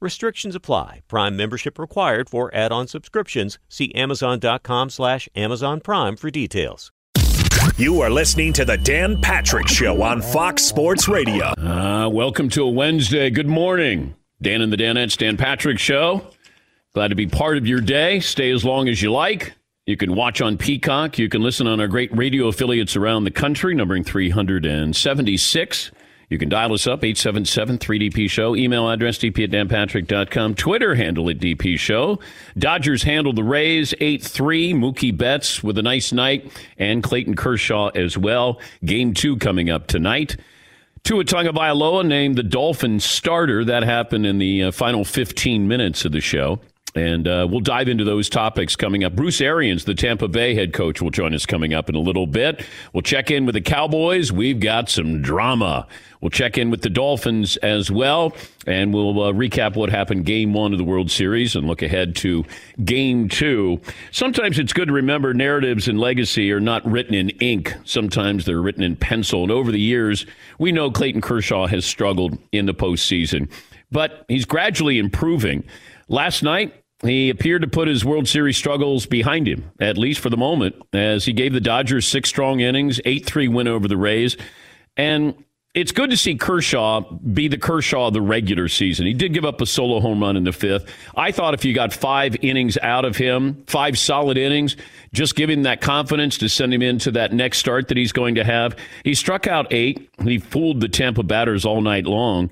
Restrictions apply. Prime membership required for add-on subscriptions. See Amazon.com slash Amazon Prime for details. You are listening to the Dan Patrick Show on Fox Sports Radio. Uh, welcome to a Wednesday. Good morning. Dan and the Danettes, Dan Patrick Show. Glad to be part of your day. Stay as long as you like. You can watch on Peacock. You can listen on our great radio affiliates around the country, numbering 376. You can dial us up, 877-3DP Show. Email address, dp at danpatrick.com. Twitter handle at DP Show. Dodgers handle the Rays 8-3. Mookie Betts with a nice night. And Clayton Kershaw as well. Game two coming up tonight. Tua Tagovailoa named the Dolphins starter. That happened in the uh, final 15 minutes of the show. And uh, we'll dive into those topics coming up. Bruce Arians, the Tampa Bay head coach, will join us coming up in a little bit. We'll check in with the Cowboys. We've got some drama. We'll check in with the Dolphins as well, and we'll uh, recap what happened game one of the World Series and look ahead to game two. Sometimes it's good to remember narratives and legacy are not written in ink. Sometimes they're written in pencil. And over the years, we know Clayton Kershaw has struggled in the postseason, but he's gradually improving. Last night, he appeared to put his World Series struggles behind him, at least for the moment, as he gave the Dodgers six strong innings, 8 3 win over the Rays. And it's good to see Kershaw be the Kershaw of the regular season. He did give up a solo home run in the fifth. I thought if you got five innings out of him, five solid innings, just give him that confidence to send him into that next start that he's going to have. He struck out eight. He fooled the Tampa batters all night long.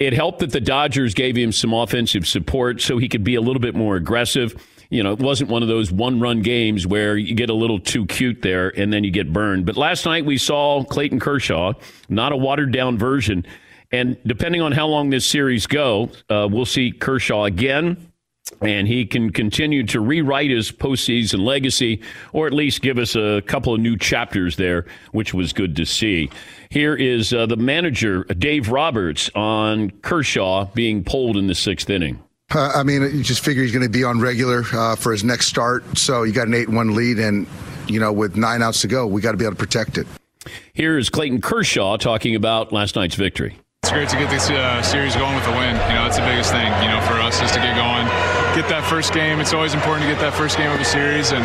It helped that the Dodgers gave him some offensive support so he could be a little bit more aggressive. You know, it wasn't one of those one run games where you get a little too cute there and then you get burned. But last night we saw Clayton Kershaw, not a watered down version. And depending on how long this series go, uh, we'll see Kershaw again and he can continue to rewrite his postseason legacy, or at least give us a couple of new chapters there, which was good to see. Here is uh, the manager, Dave Roberts, on Kershaw being pulled in the sixth inning. Uh, I mean, you just figure he's going to be on regular uh, for his next start. So you got an 8 1 lead, and, you know, with nine outs to go, we got to be able to protect it. Here is Clayton Kershaw talking about last night's victory. It's great to get this uh, series going with a win. You know, that's the biggest thing, you know, for us is to get going, get that first game. It's always important to get that first game of a series. And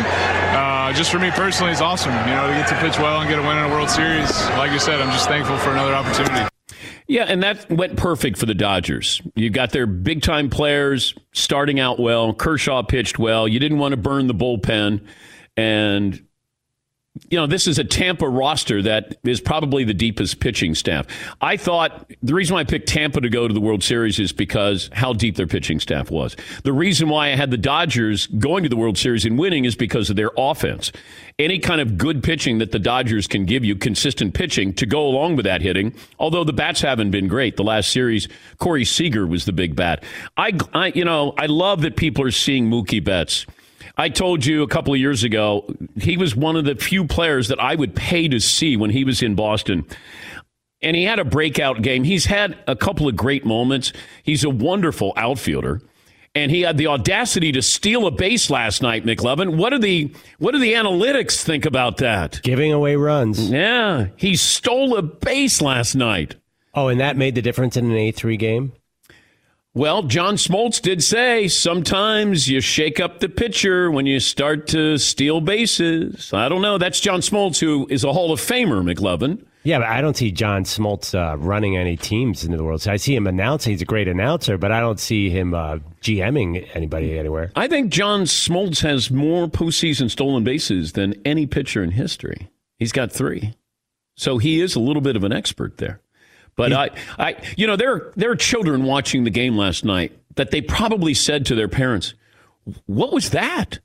uh, just for me personally, it's awesome, you know, to get to pitch well and get a win in a World Series. Like you said, I'm just thankful for another opportunity. Yeah, and that went perfect for the Dodgers. You got their big time players starting out well. Kershaw pitched well. You didn't want to burn the bullpen. And you know, this is a Tampa roster that is probably the deepest pitching staff. I thought the reason why I picked Tampa to go to the World Series is because how deep their pitching staff was. The reason why I had the Dodgers going to the World Series and winning is because of their offense. Any kind of good pitching that the Dodgers can give you, consistent pitching to go along with that hitting, although the bats haven't been great. The last series, Corey Seager was the big bat. I, I you know, I love that people are seeing Mookie Betts I told you a couple of years ago, he was one of the few players that I would pay to see when he was in Boston. And he had a breakout game. He's had a couple of great moments. He's a wonderful outfielder. And he had the audacity to steal a base last night, McLovin. What do the what do the analytics think about that? Giving away runs. Yeah. He stole a base last night. Oh, and that made the difference in an A three game? Well, John Smoltz did say sometimes you shake up the pitcher when you start to steal bases. I don't know. That's John Smoltz, who is a Hall of Famer, McLovin. Yeah, but I don't see John Smoltz uh, running any teams into the World Series. I see him announcing. He's a great announcer, but I don't see him uh, GMing anybody anywhere. I think John Smoltz has more postseason stolen bases than any pitcher in history. He's got three. So he is a little bit of an expert there. But I, I, you know, there are, there are children watching the game last night that they probably said to their parents, "What was that?"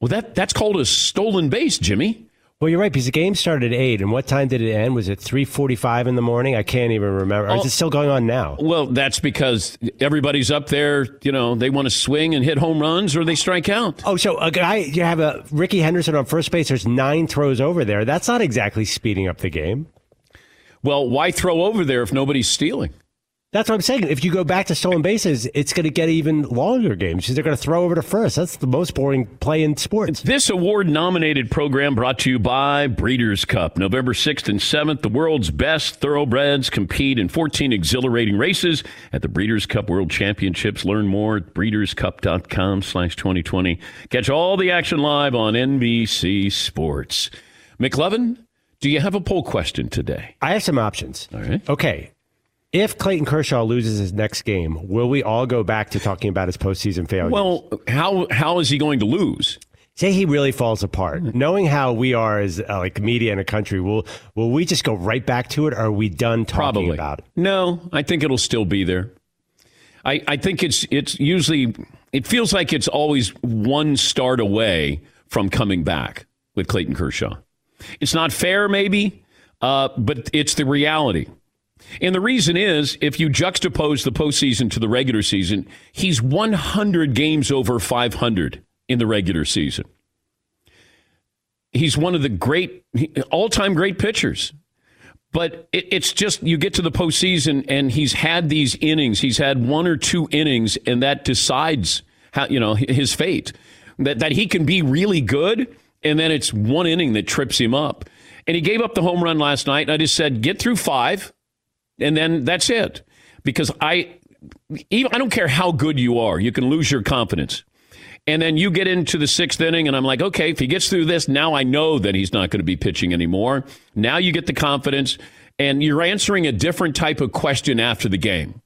Well, that that's called a stolen base, Jimmy. Well, you're right because the game started at eight, and what time did it end? Was it three forty-five in the morning? I can't even remember. Or is it oh. still going on now? Well, that's because everybody's up there. You know, they want to swing and hit home runs, or they strike out. Oh, so a guy you have a Rickey Henderson on first base. There's nine throws over there. That's not exactly speeding up the game. Well, why throw over there if nobody's stealing? That's what I'm saying. If you go back to stolen bases, it's going to get even longer games because they're going to throw over to first. That's the most boring play in sports. This award nominated program brought to you by Breeders' Cup. November 6th and 7th, the world's best thoroughbreds compete in 14 exhilarating races at the Breeders' Cup World Championships. Learn more at breederscup.com slash 2020. Catch all the action live on NBC Sports. McLovin, do you have a poll question today? I have some options. All right. Okay. If Clayton Kershaw loses his next game, will we all go back to talking about his postseason failures? Well, how how is he going to lose? Say he really falls apart. Knowing how we are as uh, like media in a country, will will we just go right back to it? Or are we done talking Probably. about it? No, I think it'll still be there. I, I think it's it's usually it feels like it's always one start away from coming back with Clayton Kershaw. It's not fair, maybe, uh, but it's the reality. And the reason is, if you juxtapose the postseason to the regular season, he's 100 games over 500 in the regular season. He's one of the great, all time great pitchers. But it, it's just, you get to the postseason and he's had these innings. He's had one or two innings, and that decides how, you know, his fate. That, that he can be really good and then it's one inning that trips him up. And he gave up the home run last night. And I just said, get through five, and then that's it. Because I, even, I don't care how good you are, you can lose your confidence. And then you get into the sixth inning, and I'm like, okay, if he gets through this, now I know that he's not going to be pitching anymore. Now you get the confidence, and you're answering a different type of question after the game,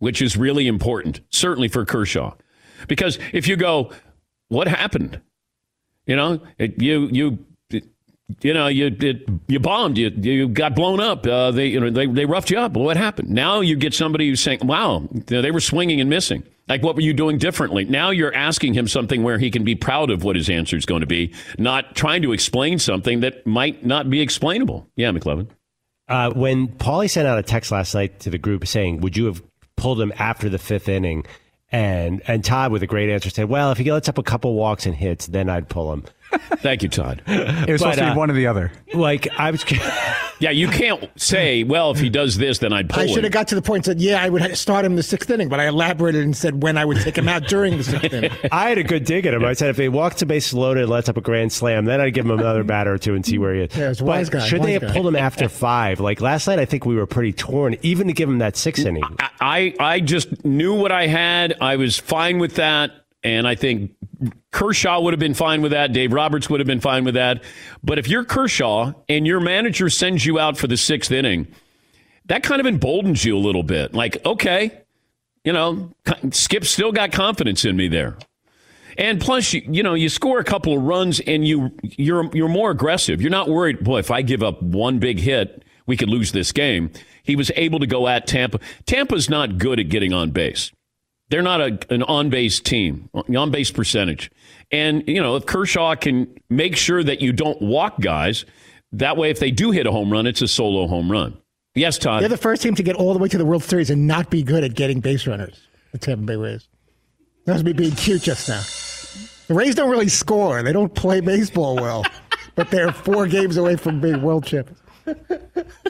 which is really important, certainly for Kershaw. Because if you go, what happened? You know, it, you you you know you it, you bombed, you you got blown up. Uh, they you know they they roughed you up. What happened? Now you get somebody who's saying, "Wow, they were swinging and missing." Like, what were you doing differently? Now you're asking him something where he can be proud of what his answer is going to be, not trying to explain something that might not be explainable. Yeah, McLovin. Uh, when Paulie sent out a text last night to the group saying, "Would you have pulled him after the fifth inning?" And and Todd with a great answer said, "Well, if he lets up a couple walks and hits, then I'd pull him." Thank you, Todd. It was but, supposed to be uh, one or the other. Like I was. yeah, you can't say, "Well, if he does this, then I'd pull." I should have got to the point and said, "Yeah, I would start him the sixth inning," but I elaborated and said when I would take him out during the sixth inning. I had a good dig at him. I said if he walks to base loaded, lets up a grand slam, then I'd give him another batter or two and see where he is. Yeah, it's wise guy. Should wise they have guy. pulled him after five? Like last night, I think we were pretty torn, even to give him that sixth inning. I I just knew what I had. I was fine with that. And I think Kershaw would have been fine with that. Dave Roberts would have been fine with that. But if you're Kershaw and your manager sends you out for the sixth inning, that kind of emboldens you a little bit. Like, okay, you know, Skip still got confidence in me there. And plus, you, you know, you score a couple of runs and you you're you're more aggressive. You're not worried. Boy, if I give up one big hit, we could lose this game. He was able to go at Tampa. Tampa's not good at getting on base. They're not a, an on base team, on base percentage. And, you know, if Kershaw can make sure that you don't walk guys, that way, if they do hit a home run, it's a solo home run. Yes, Todd. They're the first team to get all the way to the World Series and not be good at getting base runners. The Tampa Bay Rays. That was me being cute just now. The Rays don't really score. They don't play baseball well, but they're four games away from being world champions.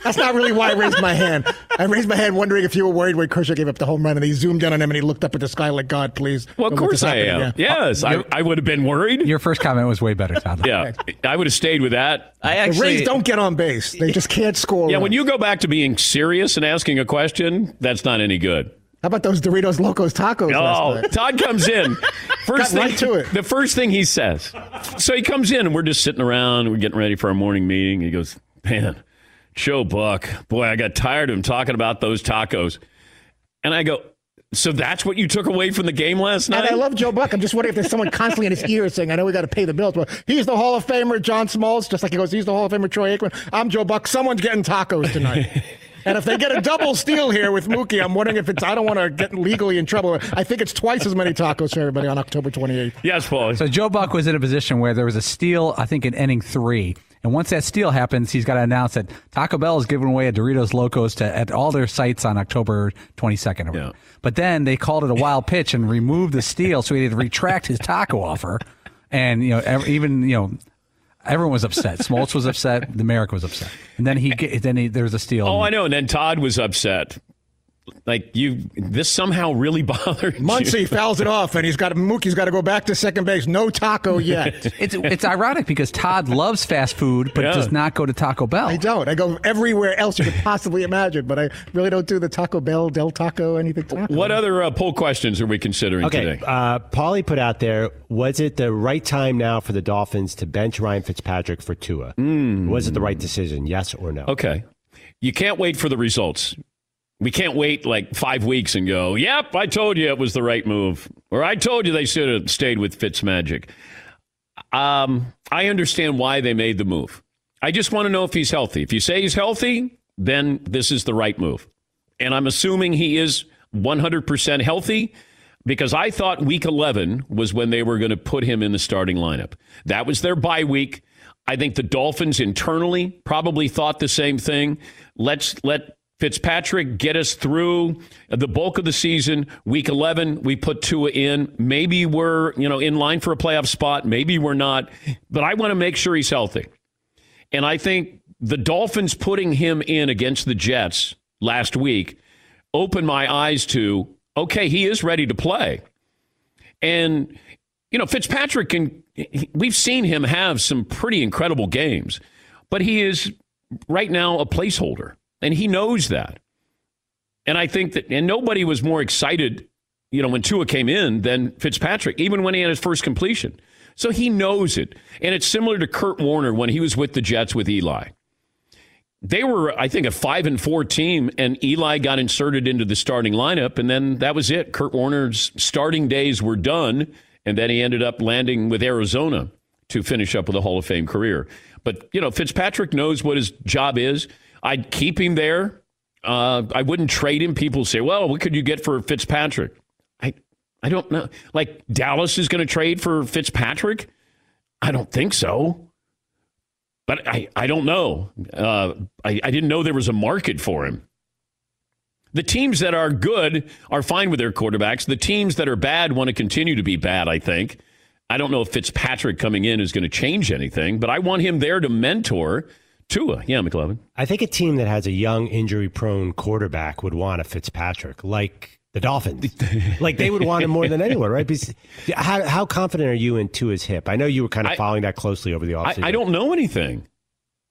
That's not really why I raised my hand. I raised my hand wondering if you were worried when Kershaw gave up the home run and he zoomed in on him and he looked up at the sky like, God, please. Well, of course I am. Yeah. Yes, I, I, would have been worried. Your first comment was way better, Todd. yeah, I would have stayed with that. I actually, the Rays don't get on base. They just can't score. Yeah, runs. when you go back to being serious and asking a question, that's not any good. How about those Doritos Locos tacos? Oh, Todd comes in. First Got thing, right to it. The first thing he says. So he comes in and we're just sitting around. We're getting ready for our morning meeting. He goes, "Man, Joe Buck, boy, I got tired of him talking about those tacos." And I go, "So that's what you took away from the game last night?" And I love Joe Buck. I'm just wondering if there's someone constantly in his ear saying, "I know we got to pay the bills." Well, he's the Hall of Famer, John Smoltz, just like he goes, "He's the Hall of Famer, Troy Aikman." I'm Joe Buck. Someone's getting tacos tonight. And if they get a double steal here with Mookie, I'm wondering if it's, I don't want to get legally in trouble. I think it's twice as many tacos for everybody on October 28th. Yes, Paul. So Joe Buck was in a position where there was a steal, I think, in inning three. And once that steal happens, he's got to announce that Taco Bell is giving away a Doritos Locos to at all their sites on October 22nd. Yeah. But then they called it a wild pitch and removed the steal, so he had to retract his taco offer. And you know, ev- even you know, everyone was upset. Smoltz was upset. The Merrick was upset. And then he then he, there was a steal. Oh, I know. And then Todd was upset. Like you, this somehow really bothered you. Muncy fouls it off, and he's got Mookie's got to go back to second base. No taco yet. It's it's ironic because Todd loves fast food, but Yeah. does not go to Taco Bell. I don't. I go everywhere else you could possibly imagine, but I really don't do the Taco Bell, Del Taco, anything. Taco. What other uh, poll questions are we considering Okay, today? uh, Paulie put out there: Was it the right time now for the Dolphins to bench Ryan Fitzpatrick for Tua? Was it the right decision? Yes or no? Okay. You can't wait for the results. We can't wait like five weeks and go, yep, I told you it was the right move. Or I told you they should have stayed with Fitzmagic. Um, I understand why they made the move. I just want to know if he's healthy. If you say he's healthy, then this is the right move. And I'm assuming he is 100% healthy because I thought week 11 was when they were going to put him in the starting lineup. That was their bye week. I think the Dolphins internally probably thought the same thing. Let's let Fitzpatrick get us through the bulk of the season. Week 11, we put Tua in. Maybe we're, you know, in line for a playoff spot. Maybe we're not. But I want to make sure he's healthy. And I think the Dolphins putting him in against the Jets last week opened my eyes to okay, he is ready to play. And, you know, Fitzpatrick can, we've seen him have some pretty incredible games, but he is right now a placeholder, and he knows that. And I think that, and nobody was more excited, you know, when Tua came in than Fitzpatrick, even when he had his first completion. So he knows it. And it's similar to Kurt Warner when he was with the Jets with Eli. They were, I think, a five and four team, and Eli got inserted into the starting lineup, and then that was it. Kurt Warner's starting days were done, and then he ended up landing with Arizona to finish up with a Hall of Fame career. But, you know, Fitzpatrick knows what his job is. I'd keep him there. Uh, I wouldn't trade him. People say, well, what could you get for Fitzpatrick? I, I don't know. Like, Dallas is going to trade for Fitzpatrick? I don't think so. But I, I don't know. Uh, I, I didn't know there was a market for him. The teams that are good are fine with their quarterbacks. The teams that are bad want to continue to be bad, I think. I don't know if Fitzpatrick coming in is going to change anything, but I want him there to mentor Tua. Yeah, McLovin. I think a team that has a young, injury-prone quarterback would want a Fitzpatrick, like the Dolphins. like they would want him more than anyone, right? Because how, how confident are you in Tua's hip? I know you were kind of I- following that closely over the I, offseason. I don't know anything.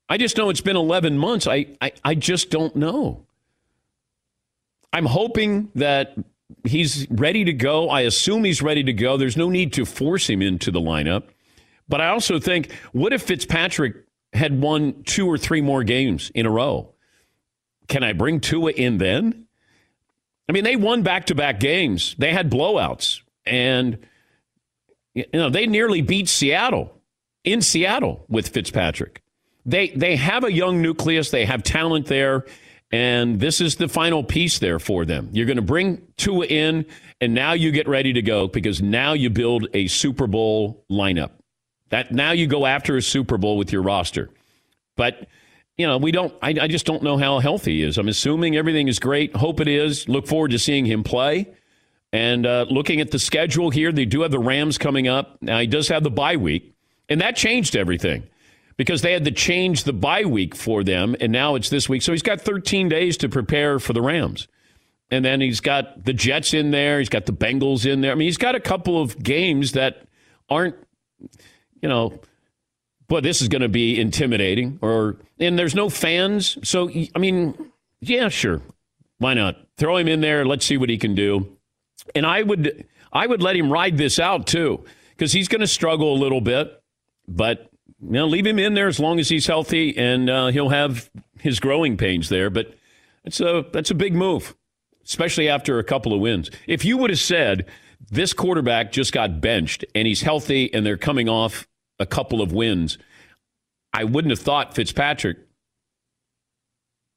I just know it's been 11 months. I, I, I just don't know. I'm hoping that he's ready to go. I assume he's ready to go. There's no need to force him into the lineup. But I also think, what if Fitzpatrick had won two or three more games in a row? Can I bring Tua in then? I mean, they won back to back games, they had blowouts. And You know, they nearly beat Seattle in Seattle with Fitzpatrick. They they have a young nucleus. They have talent there, and this is the final piece there for them. You're going to bring Tua in, and now you get ready to go because now you build a Super Bowl lineup. That now you go after a Super Bowl with your roster, but you know, we don't, I, I, just don't know how healthy he is. I'm assuming everything is great. Hope it is. Look forward to seeing him play. And uh, looking at the schedule here, they do have the Rams coming up. Now, he does have the bye week, and that changed everything because they had to change the bye week for them, and now it's this week. So he's got 13 days to prepare for the Rams. And then he's got the Jets in there, he's got the Bengals in there. I mean, he's got a couple of games that aren't, you know, boy, this is going to be intimidating. Or and there's no fans, so I mean, yeah, sure, why not throw him in there? Let's see what he can do. And I would, I would let him ride this out too, because he's going to struggle a little bit, but you know, leave him in there as long as he's healthy, and uh, he'll have his growing pains there. But it's a that's a big move, especially after a couple of wins. If you would have said this quarterback just got benched and he's healthy and they're coming off a couple of wins. I wouldn't have thought Fitzpatrick,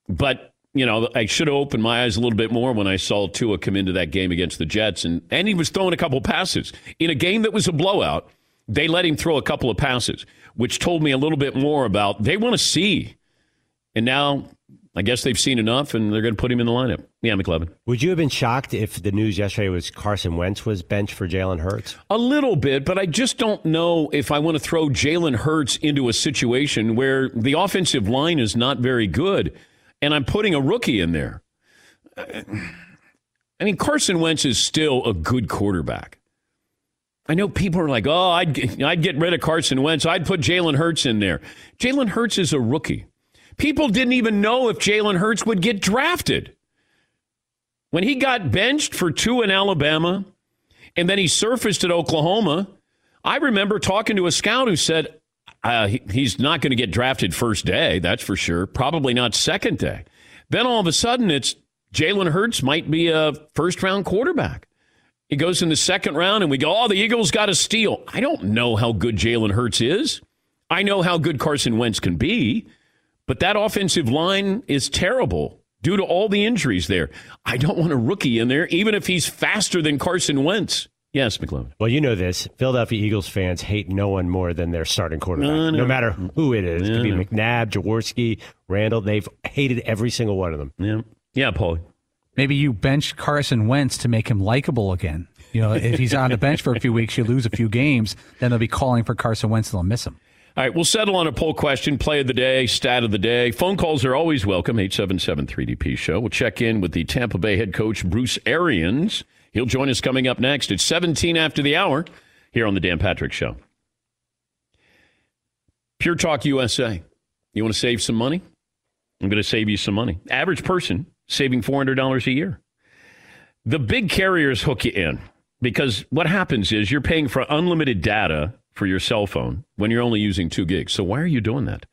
but you know, I should have opened my eyes a little bit more when I saw Tua come into that game against the Jets, and and he was throwing a couple passes in a game that was a blowout. They let him throw a couple of passes, which told me a little bit more about they want to see. And now I guess they've seen enough and they're going to put him in the lineup. Yeah, McLovin. Would you have been shocked if the news yesterday was Carson Wentz was benched for Jalen Hurts? A little bit, but I just don't know if I want to throw Jalen Hurts into a situation where the offensive line is not very good and I'm putting a rookie in there. I mean, Carson Wentz is still a good quarterback. I know people are like, oh, I'd, I'd get rid of Carson Wentz. I'd put Jalen Hurts in there. Jalen Hurts is a rookie. People didn't even know if Jalen Hurts would get drafted. When he got benched for two in Alabama and then he surfaced at Oklahoma, I remember talking to a scout who said, uh, he, he's not going to get drafted first day, that's for sure. Probably not second day. Then all of a sudden, it's Jalen Hurts might be a first round quarterback. He goes in the second round, and we go, oh, the Eagles got a steal. I don't know how good Jalen Hurts is. I know how good Carson Wentz can be. But that offensive line is terrible due to all the injuries there. I don't want a rookie in there, even if he's faster than Carson Wentz. Yes, McLovin. Well, you know this. Philadelphia Eagles fans hate no one more than their starting quarterback. No, no. no matter who it is. It could be McNabb, Jaworski, Randall. They've hated every single one of them. Yeah. Yeah, Paul. Maybe you bench Carson Wentz to make him likable again. You know, if he's on the bench for a few weeks, you lose a few games, then they'll be calling for Carson Wentz. They'll miss him. All right, we'll settle on a poll question, play of the day, stat of the day. Phone calls are always welcome, 877 3DP Show. We'll check in with the Tampa Bay head coach, Bruce Arians. He'll join us coming up next. at 17 after the hour here on the Dan Patrick Show. Pure Talk USA. You want to save some money? I'm going to save you some money. Average person saving $400 a year. The big carriers hook you in because what happens is you're paying for unlimited data for your cell phone when you're only using two gigs. So why are you doing that?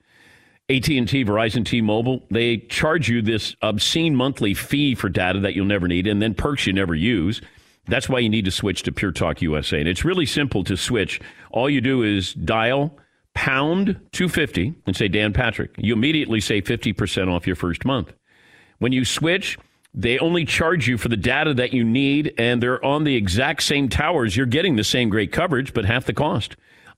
AT&T, Verizon, T-Mobile, they charge you this obscene monthly fee for data that you'll never need and then perks you never use. That's why you need to switch to Pure Talk USA. And it's really simple to switch. All you do is dial pound 250 and say Dan Patrick. You immediately save 50% off your first month. When you switch, they only charge you for the data that you need, and they're on the exact same towers. You're getting the same great coverage, but half the cost.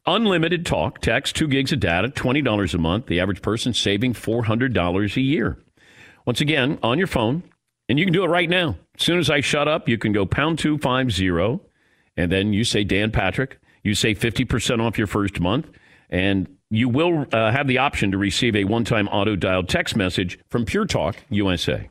Unlimited talk, text, two gigs of data, $20 a month. The average person saving $400 a year. Once again, on your phone, and you can do it right now. As soon as I shut up, you can go pound 250, and then you say Dan Patrick. You say 50% off your first month, and you will uh, have the option to receive a one time auto dialed text message from Pure Talk USA.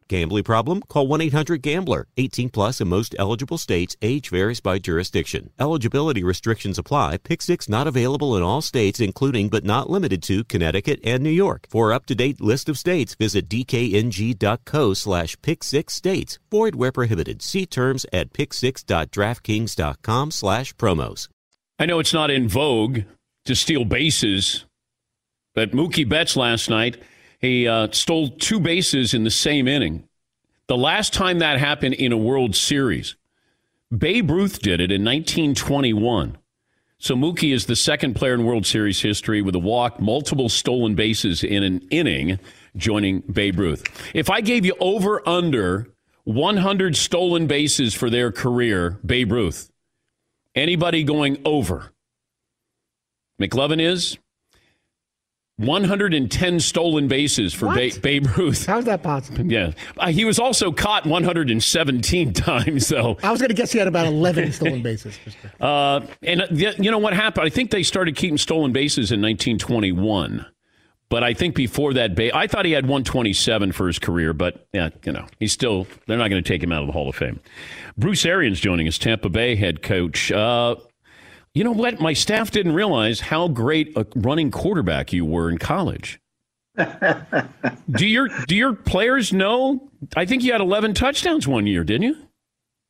Gambling problem? Call 1 800 Gambler. 18 plus in most eligible states. Age varies by jurisdiction. Eligibility restrictions apply. Pick six not available in all states, including but not limited to Connecticut and New York. For up to date list of states, visit dkng.co slash pick six states. Void where prohibited. See terms at pick6.draftkings.com slash promos. I know it's not in vogue to steal bases, but Mookie Betts last night, he uh, stole two bases in the same inning. The last time that happened in a World Series, Babe Ruth did it in 1921. So Mookie is the second player in World Series history with a walk, multiple stolen bases in an inning, joining Babe Ruth. If I gave you over under 100 stolen bases for their career, Babe Ruth, anybody going over? McLovin is 110 stolen bases for ba- Babe Ruth. How's that possible? Yeah. Uh, he was also caught 117 times, though. I was going to guess he had about 11 stolen bases. Uh, and uh, y- you know what happened? I think they started keeping stolen bases in 1921. But I think before that, ba- I thought he had 127 for his career, but yeah, you know, he's still, they're not going to take him out of the Hall of Fame. Bruce Arians joining us, Tampa Bay head coach. Uh, you know what? My staff didn't realize how great a running quarterback you were in college. do your do your players know? I think you had 11 touchdowns one year, didn't you?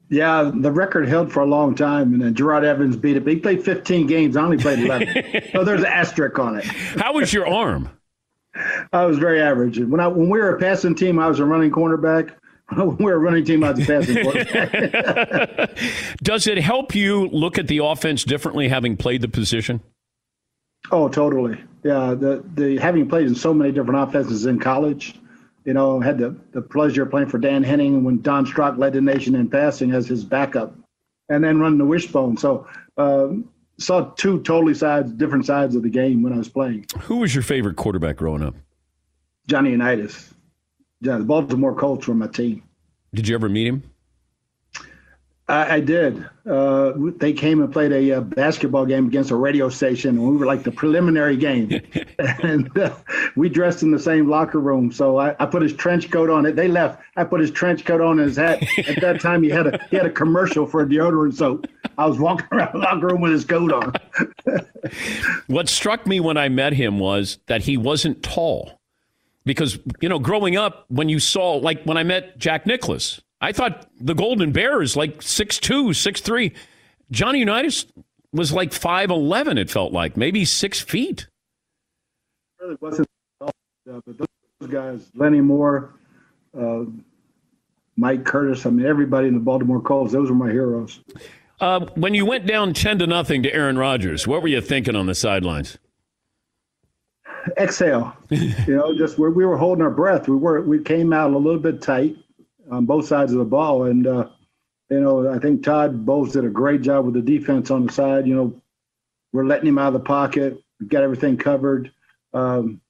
Yeah, the record held for a long time, and then Jerod Evans beat it. But he played 15 games. I only played 11. so there's an asterisk on it. How was your arm? I was very average. When I when we were a passing team, I was a running cornerback. Were a running team, out a passing quarterback. Does it help you look at the offense differently having played the position? Oh, totally. Yeah, the the having played in so many different offenses in college, you know, had the, the pleasure of playing for Dan Henning when Don Strock led the nation in passing as his backup, and then running the wishbone. So um, saw two totally sides, different sides of the game when I was playing. Who was your favorite quarterback growing up? Johnny Unitas. Yeah, the Baltimore Colts were my team. Did you ever meet him? I, I did. Uh, they came and played a, uh basketball game against a radio station, and we were like the preliminary game. and uh, we dressed in the same locker room. So I, I put his trench coat on. It. They left. I put his trench coat on and his hat. At that time, he had a he had a commercial for a deodorant soap. I was walking around the locker room with his coat on. what struck me when I met him was that he wasn't tall. Because, you know, growing up, when you saw, like when I met Jack Nicklaus, I thought the Golden Bear is like 6'2, 6'3. Johnny Unitas was like 5'11, it felt like, maybe six feet. really wasn't. Uh, but those guys, Lenny Moore, uh, Mike Curtis, I mean, everybody in the Baltimore Colts, those were my heroes. Uh, when you went down 10 to nothing to Aaron Rodgers, what were you thinking on the sidelines? Exhale, you know, just where we were holding our breath. We were we came out a little bit tight on both sides of the ball, and uh, you know, I think Todd Bowles did a great job with the defense on the side. You know, we're letting him out of the pocket. Got everything covered. Um,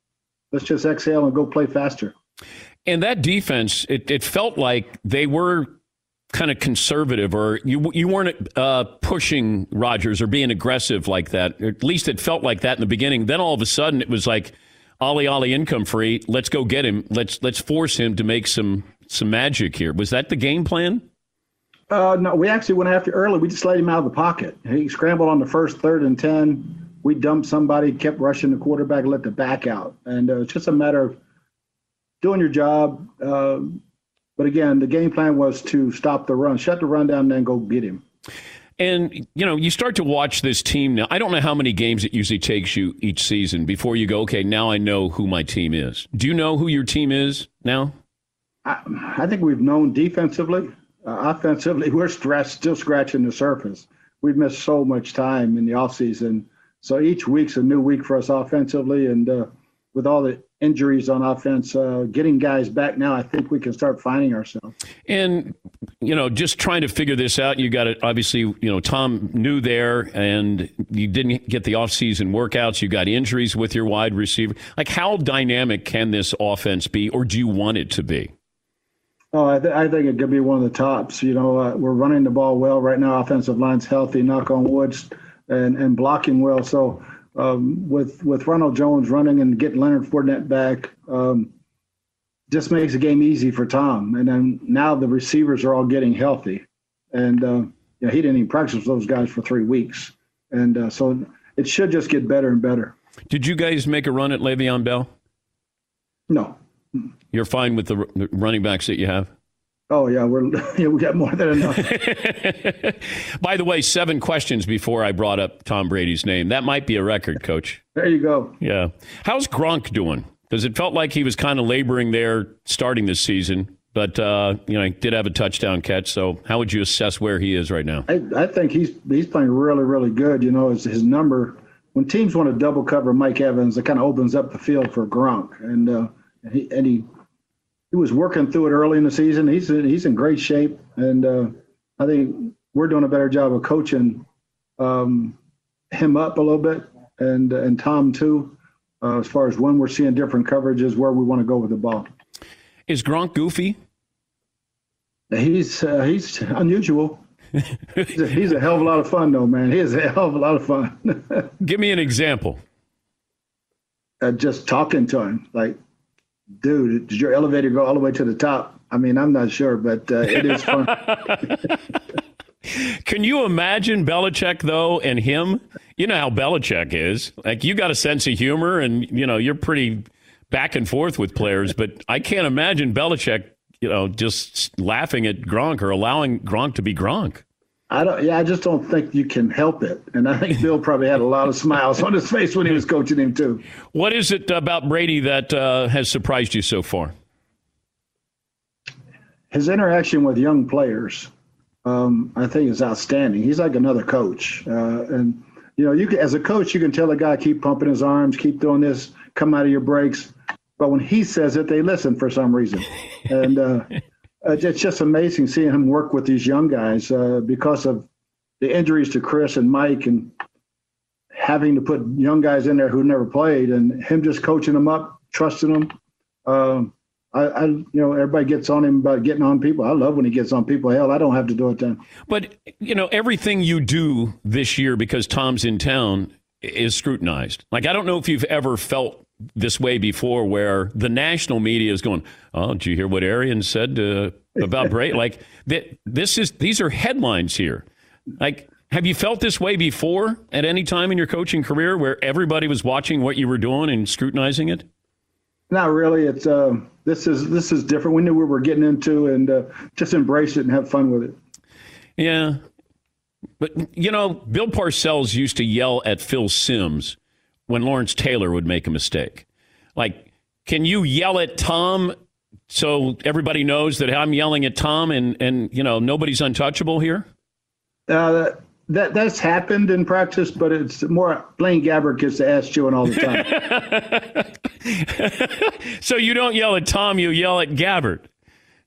let's just exhale and go play faster. And that defense, it, it felt like they were kind of conservative, or you you weren't uh, pushing Rodgers or being aggressive like that. At least it felt like that in the beginning. Then all of a sudden, it was like, "Ollie, Ollie, income free. Let's go get him. Let's let's force him to make some some magic here." Was that the game plan? Uh, no, we actually went after early. We just let him out of the pocket. He scrambled on the first third and ten. We dumped somebody, kept rushing the quarterback, let the back out, and uh, it's just a matter of doing your job. Um, but again, the game plan was to stop the run, shut the run down, and then go get him. And, you know, you start to watch this team now. I don't know how many games it usually takes you each season before you go, okay, now I know who my team is. Do you know who your team is now? I, I think we've known defensively. Uh, offensively, we're stressed, still scratching the surface. We've missed so much time in the offseason. So each week's a new week for us offensively. And uh, with all the injuries on offense, uh, getting guys back now, I think we can start finding ourselves. And you know, just trying to figure this out. You got it. Obviously, you know, Tom knew there, and you didn't get the offseason workouts. You got injuries with your wide receiver. Like, how dynamic can this offense be, or do you want it to be? Oh, I, th- I think it could be one of the tops. You know, uh, we're running the ball well right now. Offensive line's healthy, knock on woods, and and blocking well. So um, with with Ronald Jones running and getting Leonard Fournette back, um, just makes the game easy for Tom. And then now the receivers are all getting healthy, and uh, yeah, he didn't even practice with those guys for three weeks, and uh, so it should just get better and better. Did you guys make a run at Le'Veon Bell? No. You're fine with the the running backs that you have. Oh yeah, we're yeah, we got more than enough. By the way, seven questions before I brought up Tom Brady's name. That might be a record, Coach. There you go. Yeah. How's Gronk doing? Because it felt like he was kind of laboring there starting this season, but uh, you know he did have a touchdown catch. So how would you assess where he is right now? I, I think he's he's playing really really good. You know, his, his number when teams want to double cover Mike Evans, it kind of opens up the field for Gronk, and uh, and he and he he was working through it early in the season. He's he's in great shape, and uh, I think we're doing a better job of coaching um, him up a little bit, and and Tom too, uh, as far as when we're seeing different coverages, where we want to go with the ball. Is Gronk goofy? He's uh, he's unusual. he's, a, he's a hell of a lot of fun, though, man. He is a hell of a lot of fun. Give me an example. Uh, just talking to him, like dude, did your elevator go all the way to the top? I mean, I'm not sure, but uh, it is fun. Can you imagine Belichick though, and him? You know how Belichick is. Like you got a sense of humor, and you know you're pretty back and forth with players. But I can't imagine Belichick you know, just laughing at Gronk or allowing Gronk to be Gronk. I don't. Yeah, I just don't think you can help it. And I think Bill probably had a lot of smiles on his face when he was coaching him too. What is it about Brady that uh, has surprised you so far? His interaction with young players, um, I think, is outstanding. He's like another coach, uh, and you know, you can, as a coach, you can tell a guy keep pumping his arms, keep doing this, come out of your breaks. But when he says it, they listen for some reason, and uh, it's just amazing seeing him work with these young guys uh, because of the injuries to Chris and Mike, and having to put young guys in there who never played, and him just coaching them up, trusting them. Um, I, I, you know, everybody gets on him about getting on people. I love when he gets on people. Hell, I don't have to do it then. But you know, everything you do this year because Tom's in town is scrutinized. Like I don't know if you've ever felt this way before, where the national media is going, "Oh, did you hear what Arians said uh, about Bray?" like th- this is these are headlines here. Like, have you felt this way before at any time in your coaching career, where everybody was watching what you were doing and scrutinizing it? Not really. It's uh, this is this is different. We knew we were getting into, and uh, just embrace it and have fun with it. Yeah, but you know, Bill Parcells used to yell at Phil Simms when Lawrence Taylor would make a mistake. Like, can you yell at Tom so everybody knows that I'm yelling at Tom, and and you know nobody's untouchable here? Uh, that that's happened in practice, but it's more Blaine Gabbert gets to ask chewing all the time. so you don't yell at Tom, you yell at Gabbert.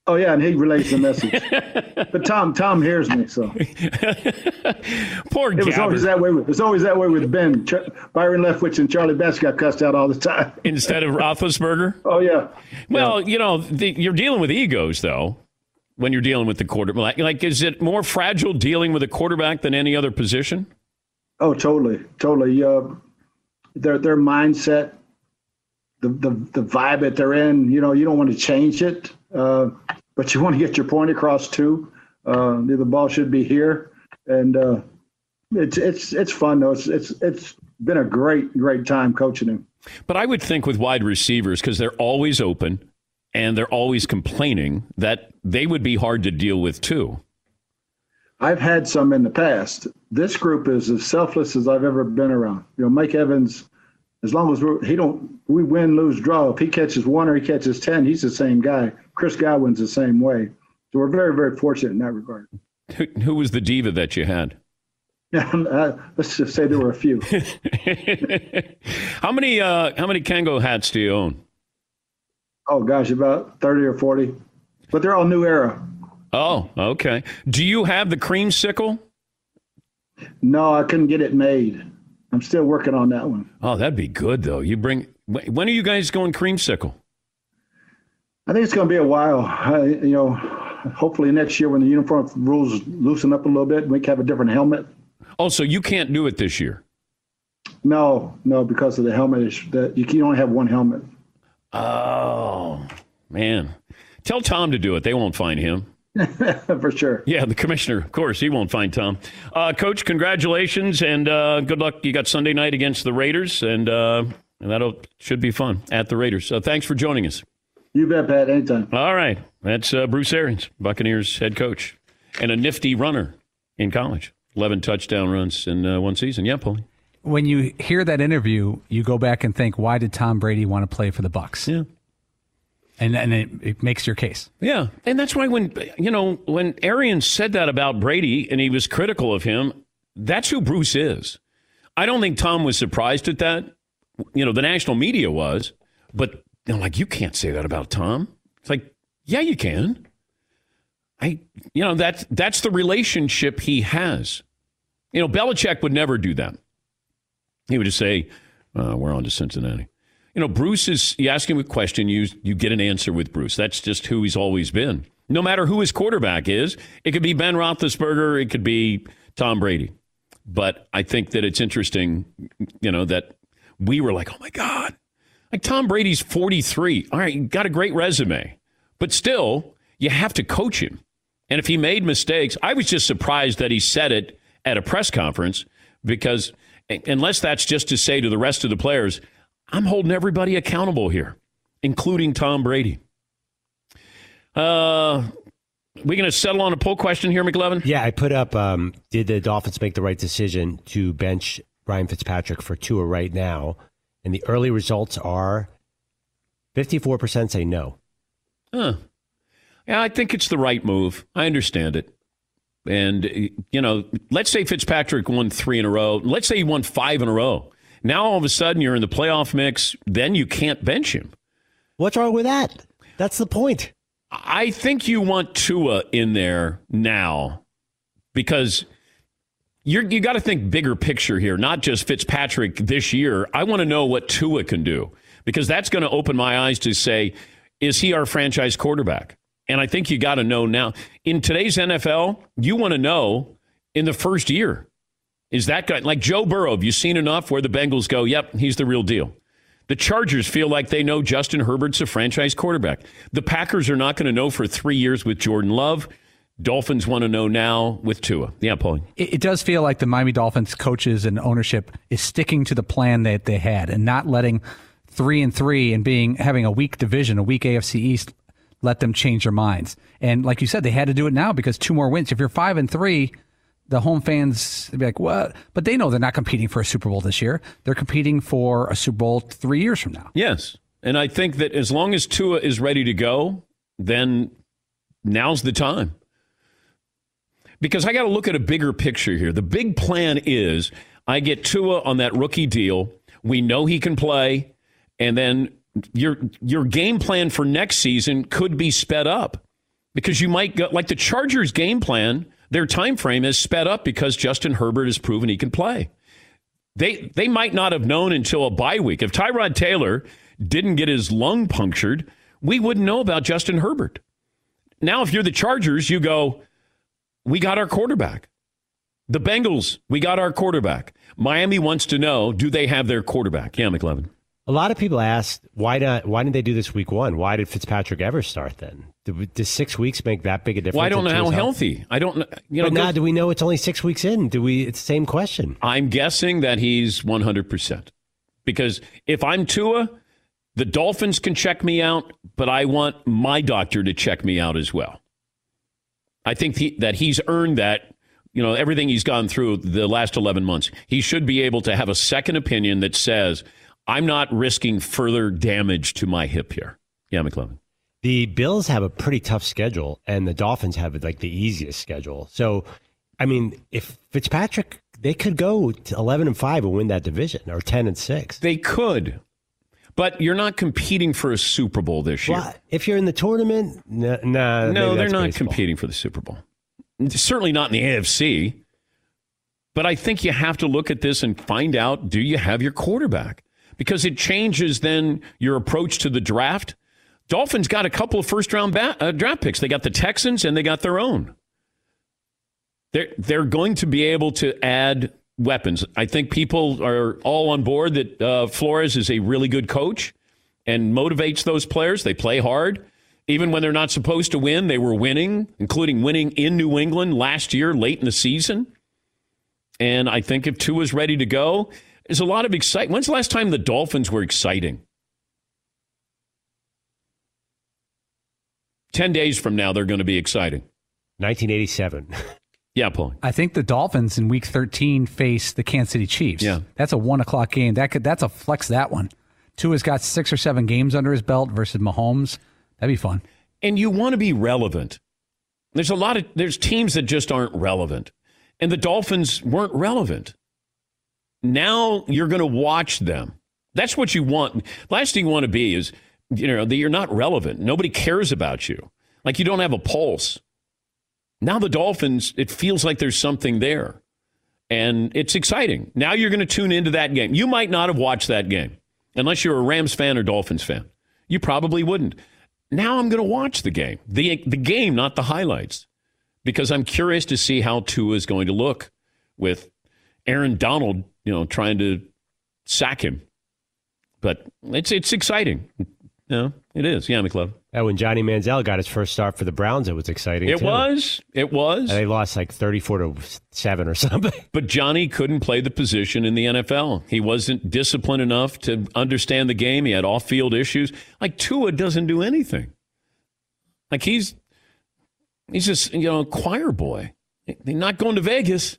Oh yeah, and he relays the message. but Tom, Tom hears me, so poor. It was always that way. With, it's always that way with Ben, Ch- Byron Leftwich, and Charlie Batch got cussed out all the time instead of Roethlisberger. oh yeah. Well, yeah. you know, the, you're dealing with egos though when you're dealing with the quarterback? Like, is it more fragile dealing with a quarterback than any other position? Oh, totally, totally. Uh, their their mindset, the, the the vibe that they're in. You know, you don't want to change it, uh, but you want to get your point across too. Uh, the ball should be here, and uh, it's it's it's fun though. It's it's it's been a great great time coaching him. But I would think with wide receivers because they're always open and they're always complaining that they would be hard to deal with too. I've had some in the past. This group is as selfless as I've ever been around. You know, Mike Evans, as long as we he don't we win, lose, draw. If he catches one or he catches ten, he's the same guy. Chris Godwin's the same way. So we're very very fortunate in that regard. Who, who was the diva that you had? Uh, let's just say there were a few. how many uh, how many Kangol hats do you own? Oh gosh, about thirty or forty, but they're all new era. Oh, okay. Do you have the creamsicle? No, I couldn't get it made. I'm still working on that one. Oh, that'd be good though. You bring. When are you guys going creamsicle? I think it's going to be a while. I, you know, hopefully next year when the uniform rules loosen up a little bit, we can have a different helmet. Oh, so you can't do it this year? No, no, because of the helmet. issue. That you can only have one helmet. Oh, man. Tell Tom to do it. They won't find him. For sure. Yeah, the commissioner, of course, he won't find Tom. Uh, Coach, congratulations and uh, good luck. You got Sunday night against the Raiders, and uh, and that'll should be fun at the Raiders. So thanks for joining us. You bet, Pat. Anytime. All right, that's uh, Bruce Arians, Buccaneers head coach, and a nifty runner in college. Eleven touchdown runs in uh, one season. Yeah, Paulie when you hear that interview, you go back and think, why did Tom Brady want to play for the Bucs? Yeah. And and it, it makes your case. Yeah. And that's why when you know, when Arians said that about Brady and he was critical of him, that's who Bruce is. I don't think Tom was surprised at that. You know, the national media was, but like you can't say that about Tom. It's like, yeah, you can. I you know, that's that's the relationship he has. You know, Belichick would never do that. He would just say, uh, "We're on to Cincinnati." You know, Bruce is. You ask him a question, you you get an answer with Bruce. That's just who he's always been. No matter who his quarterback is, it could be Ben Roethlisberger, it could be Tom Brady. But I think that it's interesting, you know, that we were like, "Oh my God!" Like Tom Brady's forty three. All right, got a great resume, but still, you have to coach him. And if he made mistakes, I was just surprised that he said it at a press conference because unless that's just to say to the rest of the players, I'm holding everybody accountable here, including Tom Brady. Uh, we going to settle on a poll question here, McLovin? Yeah, I put up. Um, did the Dolphins make the right decision to bench Ryan Fitzpatrick for Tua right now? And the early results are fifty-four percent say no. Huh. Yeah, I think it's the right move. I understand it. And, you know, let's say Fitzpatrick won three in a row. Let's say he won five in a row. Now all of a sudden you're in the playoff mix. Then you can't bench him. What's wrong with that? That's the point. I think you want Tua in there now because you're, you got to think bigger picture here, not just Fitzpatrick this year. I want to know what Tua can do because that's going to open my eyes to say, is he our franchise quarterback? And I think you got to know now. In today's NFL, you want to know in the first year. Is that guy like Joe Burrow? Have you seen enough where the Bengals go, yep, he's the real deal? The Chargers feel like they know Justin Herbert's a franchise quarterback. The Packers are not going to know for three years with Jordan Love. Dolphins want to know now with Tua. Yeah, Paul. It, it, does feel like the Miami Dolphins coaches and ownership is sticking to the plan that they had and not letting three and three and being having a weak division, a weak AFC East let them change their minds. And like you said, they had to do it now because two more wins. If you're five and three, the home fans they'd be like, "What?" But they know they're not competing for a Super Bowl this year. They're competing for a Super Bowl three years from now. Yes, and I think that as long as Tua is ready to go, then now's the time. Because I got to look at a bigger picture here. The big plan is I get Tua on that rookie deal. We know he can play, and then your your game plan for next season could be sped up because you might go like the Chargers game plan their time frame is sped up because Justin Herbert has proven he can play. They they might not have known until a bye week. If Tyrod Taylor didn't get his lung punctured, we wouldn't know about Justin Herbert. Now if you're the Chargers, you go, we got our quarterback. The Bengals, we got our quarterback. Miami wants to know, do they have their quarterback? Yeah, McLovin. A lot of people asked why not? Why didn't they do this week one? Why did Fitzpatrick ever start then? Did, did six weeks make that big a difference? Well, I don't know how healthy. I don't. You know. But now, do we know it's only six weeks in? Do we? It's the same question. I'm guessing that he's 100 percent because if I'm Tua, the Dolphins can check me out, but I want my doctor to check me out as well. I think he, that he's earned that. You know, everything he's gone through the last 11 months, he should be able to have a second opinion that says I'm not risking further damage to my hip here. Yeah, McLovin. The Bills have a pretty tough schedule, and the Dolphins have like the easiest schedule. So, I mean, if Fitzpatrick, they could go to 11 and 5 and win that division or 10 and 6. They could. But you're not competing for a Super Bowl this year. Well, if you're in the tournament, nah, nah no, they're not baseball. competing for the Super Bowl. Certainly not in the AFC. But I think you have to look at this and find out do you have your quarterback? Because it changes then your approach to the draft. Dolphins got a couple of first round ba- uh, draft picks. They got the Texans and they got their own. They're, they're going to be able to add weapons. I think people are all on board that uh, Flores is a really good coach and motivates those players. They play hard. Even when they're not supposed to win, they were winning, including winning in New England last year, late in the season. And I think if Tua's ready to go, there's a lot of excitement. When's the last time the Dolphins were exciting? 10 days from now, they're going to be exciting. 1987. Yeah, Paul. I think the Dolphins in Week 13 face the Kansas City Chiefs. Yeah, that's a one o'clock game. That could that's a flex. That one. Tua's got six or seven games under his belt versus Mahomes. That'd be fun. And you want to be relevant. There's a lot of there's teams that just aren't relevant, and the Dolphins weren't relevant. Now you're going to watch them. That's what you want. Last thing you want to be is, you know, that you're not relevant. Nobody cares about you. Like you don't have a pulse. Now the Dolphins, it feels like there's something there. And it's exciting. Now you're going to tune into that game. You might not have watched that game unless you're a Rams fan or Dolphins fan. You probably wouldn't. Now I'm going to watch the game. The the game, not the highlights. Because I'm curious to see how Tua is going to look with Aaron Donald you know, trying to sack him. But it's it's exciting. You know, it is. Yeah, McLovin. And when Johnny Manziel got his first start for the Browns, it was exciting. It too. was. It was. And they lost like thirty-four to seven or something. But Johnny couldn't play the position in the NFL. He wasn't disciplined enough to understand the game. He had off-field issues. Like Tua doesn't do anything. Like he's he's just you know choir boy. They're not going to Vegas.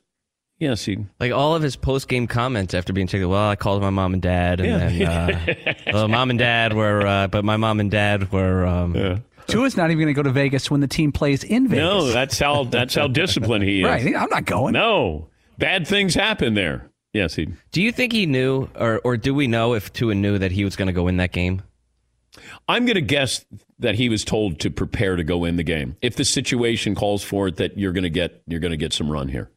Yes, he like all of his post game comments after being taken. Well, I called my mom and dad, and Yeah. then uh, well, mom and dad were, uh, but my mom and dad were. Um, yeah. Tua's not even going to go to Vegas when the team plays in Vegas. No, that's how that's how disciplined he is. Right, I'm not going. No, bad things happen there. Yes, he. Do you think he knew, or or do we know if Tua knew that he was going to go in that game? I'm going to guess that he was told to prepare to go in the game. If the situation calls for it, that you're going to get you're going to get some run here.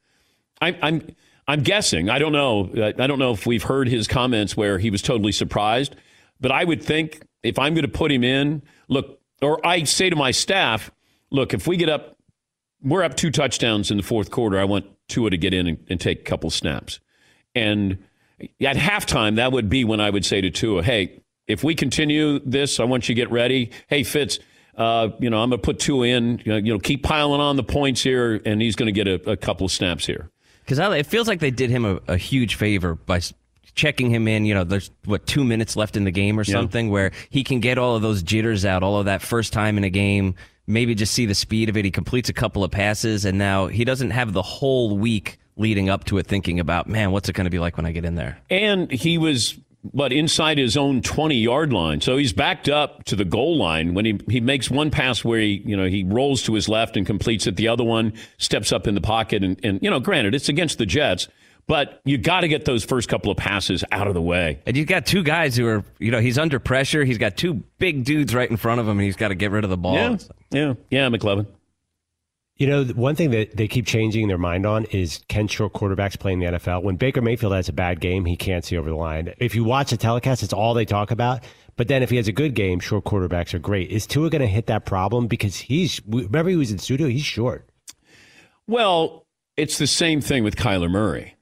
I, I'm I'm guessing. I don't know. I don't know if we've heard his comments where he was totally surprised, but I would think if I'm going to put him in, look, or I say to my staff, look, if we get up, we're up Tua touchdowns in the fourth quarter. I want Tua to get in and, and take a couple snaps, and at halftime, that would be when I would say to Tua, hey, if we continue this, I want you to get ready. Hey, Fitz, uh, you know, I'm going to put two in. You know, keep piling on the points here, and he's going to get a, a couple snaps here. Because it feels like they did him a, a huge favor by checking him in. You know, there's what two minutes left in the game or Yeah. something, where he can get all of those jitters out, all of that first time in a game. Maybe just see the speed of it. He completes a couple of passes, and now he doesn't have the whole week leading up to it thinking about, man, what's it going to be like when I get in there? And he was, but inside his own 20 yard line. So he's backed up to the goal line when he, he makes one pass where he, you know, he rolls to his left and completes it. The other one steps up in the pocket. And, and you know, granted, it's against the Jets, but you got to get those first couple of passes out of the way. And you've got two guys who are, you know, he's under pressure. He's got two big dudes right in front of him, and he's got to get rid of the ball. Yeah. Yeah. Yeah, McLovin. You know, one thing that they keep changing their mind on is can short quarterbacks play in the NFL? When Baker Mayfield has a bad game, he can't see over the line. If you watch the telecast, it's all they talk about. But then if he has a good game, short quarterbacks are great. Is Tua going to hit that problem? Because he's, remember he was in studio, he's short. Well, it's the same thing with Kyler Murray.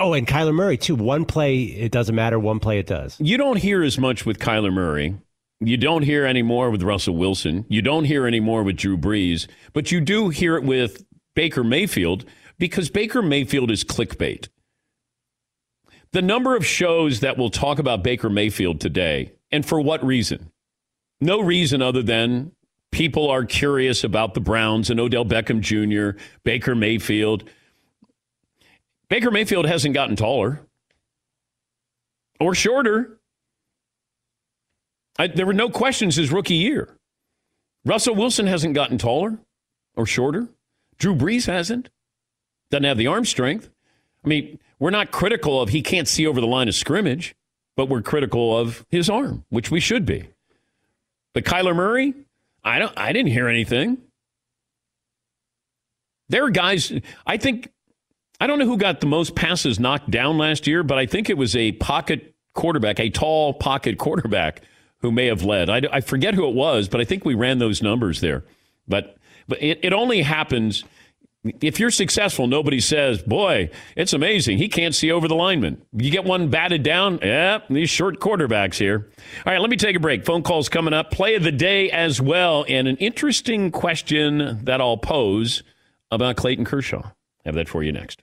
Oh, and Kyler Murray, too. One play, it doesn't matter. One play, it does. You don't hear as much with Kyler Murray. You don't hear any more with Russell Wilson. You don't hear any more with Drew Brees, but you do hear it with Baker Mayfield because Baker Mayfield is clickbait. The number of shows that will talk about Baker Mayfield today, and for what reason? No reason other than people are curious about the Browns and Odell Beckham Jr., Baker Mayfield. Baker Mayfield hasn't gotten taller or shorter. I, there were no questions his rookie year. Russell Wilson hasn't gotten taller or shorter. Drew Brees hasn't. Doesn't have the arm strength. I mean, we're not critical of he can't see over the line of scrimmage, but we're critical of his arm, which we should be. But Kyler Murray, I don't. I didn't hear anything. There are guys. I think I don't know who got the most passes knocked down last year, but I think it was a pocket quarterback, a tall pocket quarterback who may have led. I, I forget who it was, but I think we ran those numbers there. But but it, it only happens if you're successful. Nobody says, "Boy, it's amazing. He can't see over the lineman." You get one batted down. Yeah, these short quarterbacks here. All right, let me take a break. Phone calls coming up. Play of the day as well, and an interesting question that I'll pose about Clayton Kershaw. Have that for you next.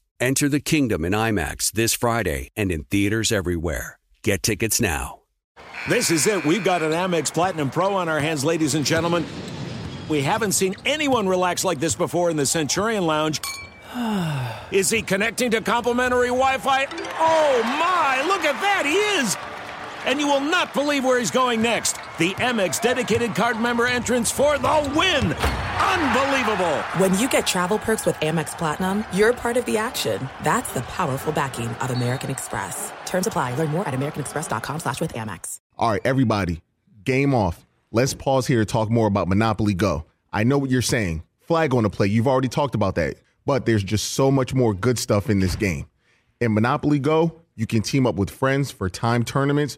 Enter the kingdom in IMAX this Friday and in theaters everywhere. Get tickets now. This is it. We've got an Amex Platinum Pro on our hands, ladies and gentlemen. We haven't seen anyone relax like this before in the Centurion Lounge. Is he connecting to complimentary Wi Fi? Oh my, look at that! He is! And you will not believe where he's going next. The Amex dedicated card member entrance for the win! Unbelievable! When you get travel perks with Amex Platinum, you're part of the action. That's the powerful backing of American Express. Terms apply. Learn more at americanexpress.com slash with Amex. All right, everybody, game off. Let's pause here to talk more about Monopoly Go. I know what you're saying. Flag on the play. You've already talked about that. But there's just so much more good stuff in this game. In Monopoly Go, you can team up with friends for time tournaments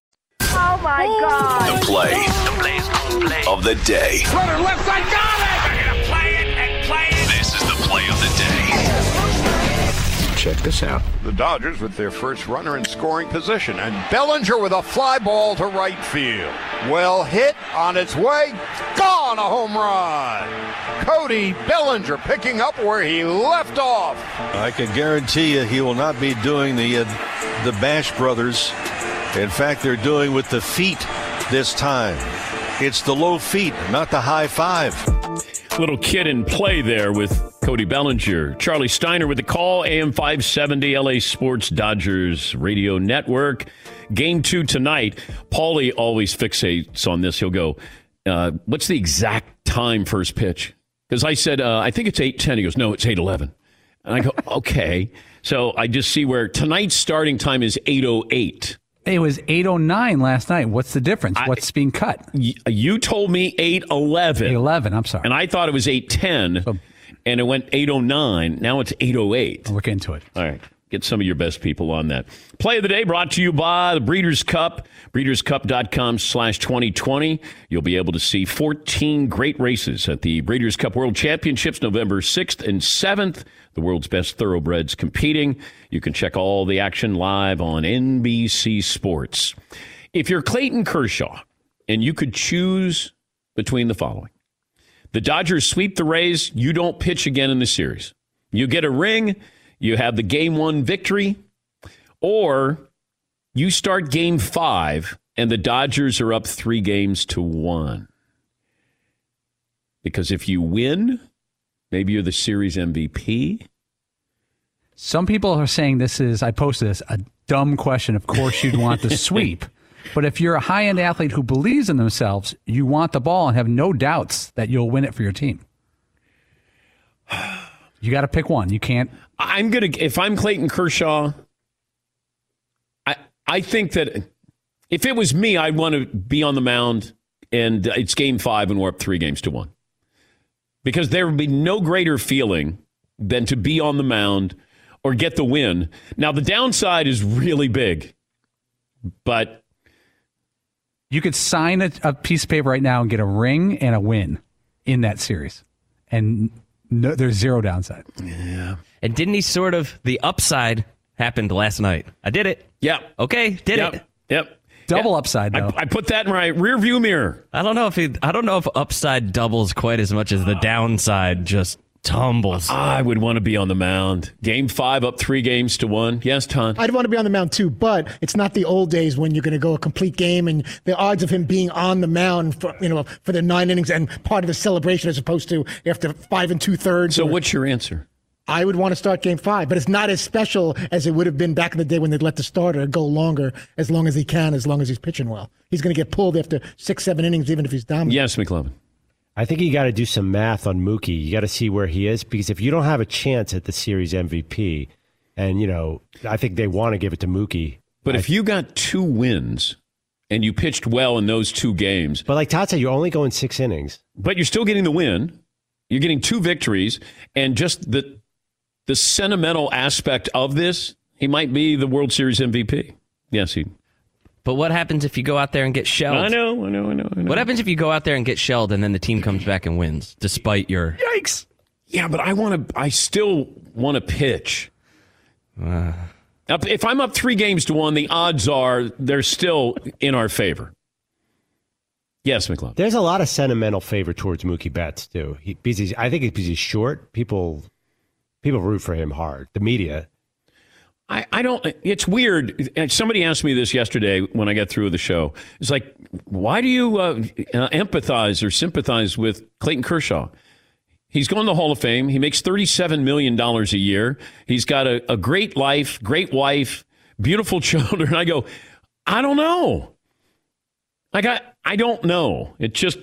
Oh my God. The play, of the day. Runner left side, got it! They're gonna play it and play it. This is the play of the day. Check this out. The Dodgers with their first runner in scoring position, and Bellinger with a fly ball to right field. Well hit on its way, gone a home run. Cody Bellinger picking up where he left off. I can guarantee you he will not be doing the uh, the Bash Brothers. In fact, they're doing with the feet this time. It's the low feet, not the high five. Little kid in play there with Cody Bellinger. Charlie Steiner with the call, AM 570, LA Sports Dodgers Radio Network. Game two tonight. Paulie always fixates on this. He'll go, uh, What's the exact time first pitch? Because I said, uh, I think it's 8.10. He goes, No, it's 8.11. And I go, Okay. So I just see where tonight's starting time is 8.08. It was 809 last night. What's the difference? What's being cut? You told me 811. 811, I'm sorry. And I thought it was 810. and it went 809. Now it's 808. I'll look into it. All right. Get some of your best people on that. Play of the day brought to you by the Breeders' Cup. BreedersCup.com slash 2020. You'll be able to see 14 great races at the Breeders' Cup World Championships November 6th and 7th. The world's best thoroughbreds competing. You can check all the action live on NBC Sports. If you're Clayton Kershaw and you could choose between the following the Dodgers sweep the Rays, you don't pitch again in the series. You get a ring, you have the game one victory, or you start game five and the Dodgers are up three games to one. Because if you win, maybe you're the series MVP. Some people are saying this is, I posted this, a dumb question. Of course, you'd want the sweep. But if you're a high end athlete who believes in themselves, you want the ball and have no doubts that you'll win it for your team. You got to pick one. You can't. I'm gonna if I'm Clayton Kershaw, I I think that if it was me, I'd want to be on the mound and it's game five and we're up three games to one. Because there would be no greater feeling than to be on the mound or get the win. Now the downside is really big, but You could sign a, a piece of paper right now and get a ring and a win. in that series, and no, there's zero downside. Yeah. And didn't he sort of the upside happened last night? I did it. Yep. Okay, did Yep. it. Yep. Double upside though. I, I put that in my rear view mirror. I don't know if he, I don't know if upside doubles quite as much as the downside just tumbles. I would want to be on the mound. Game five, up three games to one. Yes, Ton. I'd want to be on the mound too, but it's not the old days when you're going to go a complete game and the odds of him being on the mound for you know for the nine innings and part of the celebration as opposed to after five and two thirds. So, what's your answer? I would want to start game five, but it's not as special as it would have been back in the day when they'd let the starter go longer as long as he can, as long as he's pitching well. He's going to get pulled after six, seven innings, even if he's dominant. Yes, McLovin. I think you got to do some math on Mookie. You got to see where he is because if you don't have a chance at the series MVP, and you know, I think they want to give it to Mookie. But if you got two wins and you pitched well in those two games, but like Todd said, you're only going six innings. but you're still getting the win. You're getting two victories, and just the the sentimental aspect of this, he might be the World Series MVP. Yes, he. But what happens if you go out there and get shelled? I know, I know, I know, I know. What happens if you go out there and get shelled and then the team comes back and wins despite your Yikes! Yeah, but I want to. I still want to pitch. Up- if I'm up three games to one, the odds are they're still in our favor. Yes, McLovin. There's a lot of sentimental favor towards Mookie Betts too. He, because he's, I think it's because he's short. People, people root for him hard. The media. I, I don't. It's weird. Somebody asked me this yesterday when I got through the show. It's like, why do you uh, uh, empathize or sympathize with Clayton Kershaw? He's going to the Hall of Fame. He makes $37 million a year. He's got a, a great life, great wife, beautiful children. I go, I don't know. Like, I, I don't know. It just,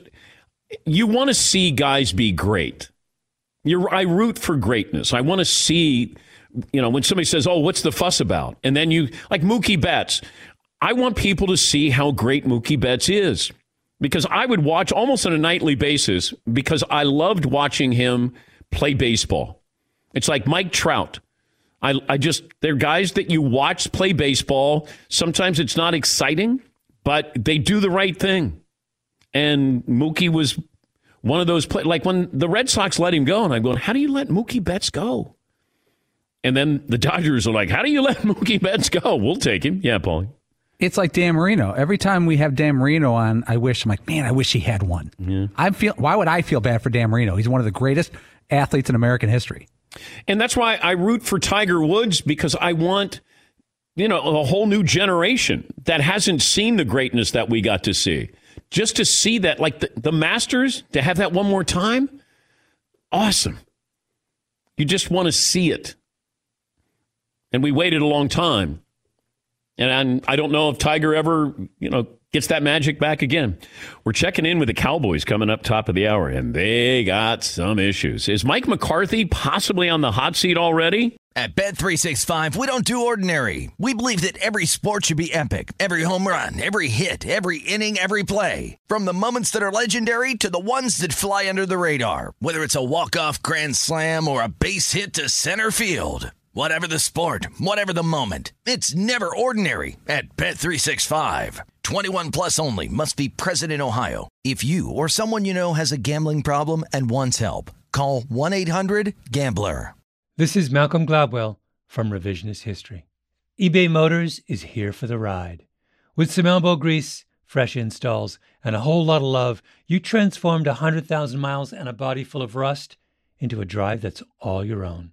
you want to see guys be great. You're, I root for greatness. I want to see, you know, when somebody says, oh, what's the fuss about? And then you, like Mookie Betts, I want people to see how great Mookie Betts is because I would watch almost on a nightly basis because I loved watching him play baseball. It's like Mike Trout. I, I just, they're guys that you watch play baseball. Sometimes it's not exciting, but they do the right thing. And Mookie was one of those play like when the Red Sox let him go, and I'm going, how do you let Mookie Betts go? And then the Dodgers are like, how do you let Mookie Betts go? We'll take him. Yeah, Paulie. It's like Dan Marino. Every time we have Dan Marino on, I wish I'm like, man, I wish he had one. Yeah. I feel. Why would I feel bad for Dan Marino? He's one of the greatest athletes in American history. And that's why I root for Tiger Woods because I want, you know, a whole new generation that hasn't seen the greatness that we got to see. Just to see that, like the, the Masters, to have that one more time, awesome. You just want to see it. And we waited a long time. And I don't know if Tiger ever, you know, gets that magic back again. We're checking in with the Cowboys coming up top of the hour, and they got some issues. Is Mike McCarthy possibly on the hot seat already? At Bet365, we don't do ordinary. We believe that every sport should be epic. Every home run, every hit, every inning, every play. From the moments that are legendary to the ones that fly under the radar. Whether it's a walk-off grand slam or a base hit to center field. Whatever the sport, whatever the moment. It's never ordinary at Bet365. 21 plus only must be present in Ohio. If you or someone you know has a gambling problem and wants help, call 1-800-GAMBLER. This is Malcolm Gladwell from Revisionist History. eBay Motors is here for the ride. With some elbow grease, fresh installs, and a whole lot of love, you transformed 100,000 miles and a body full of rust into a drive that's all your own.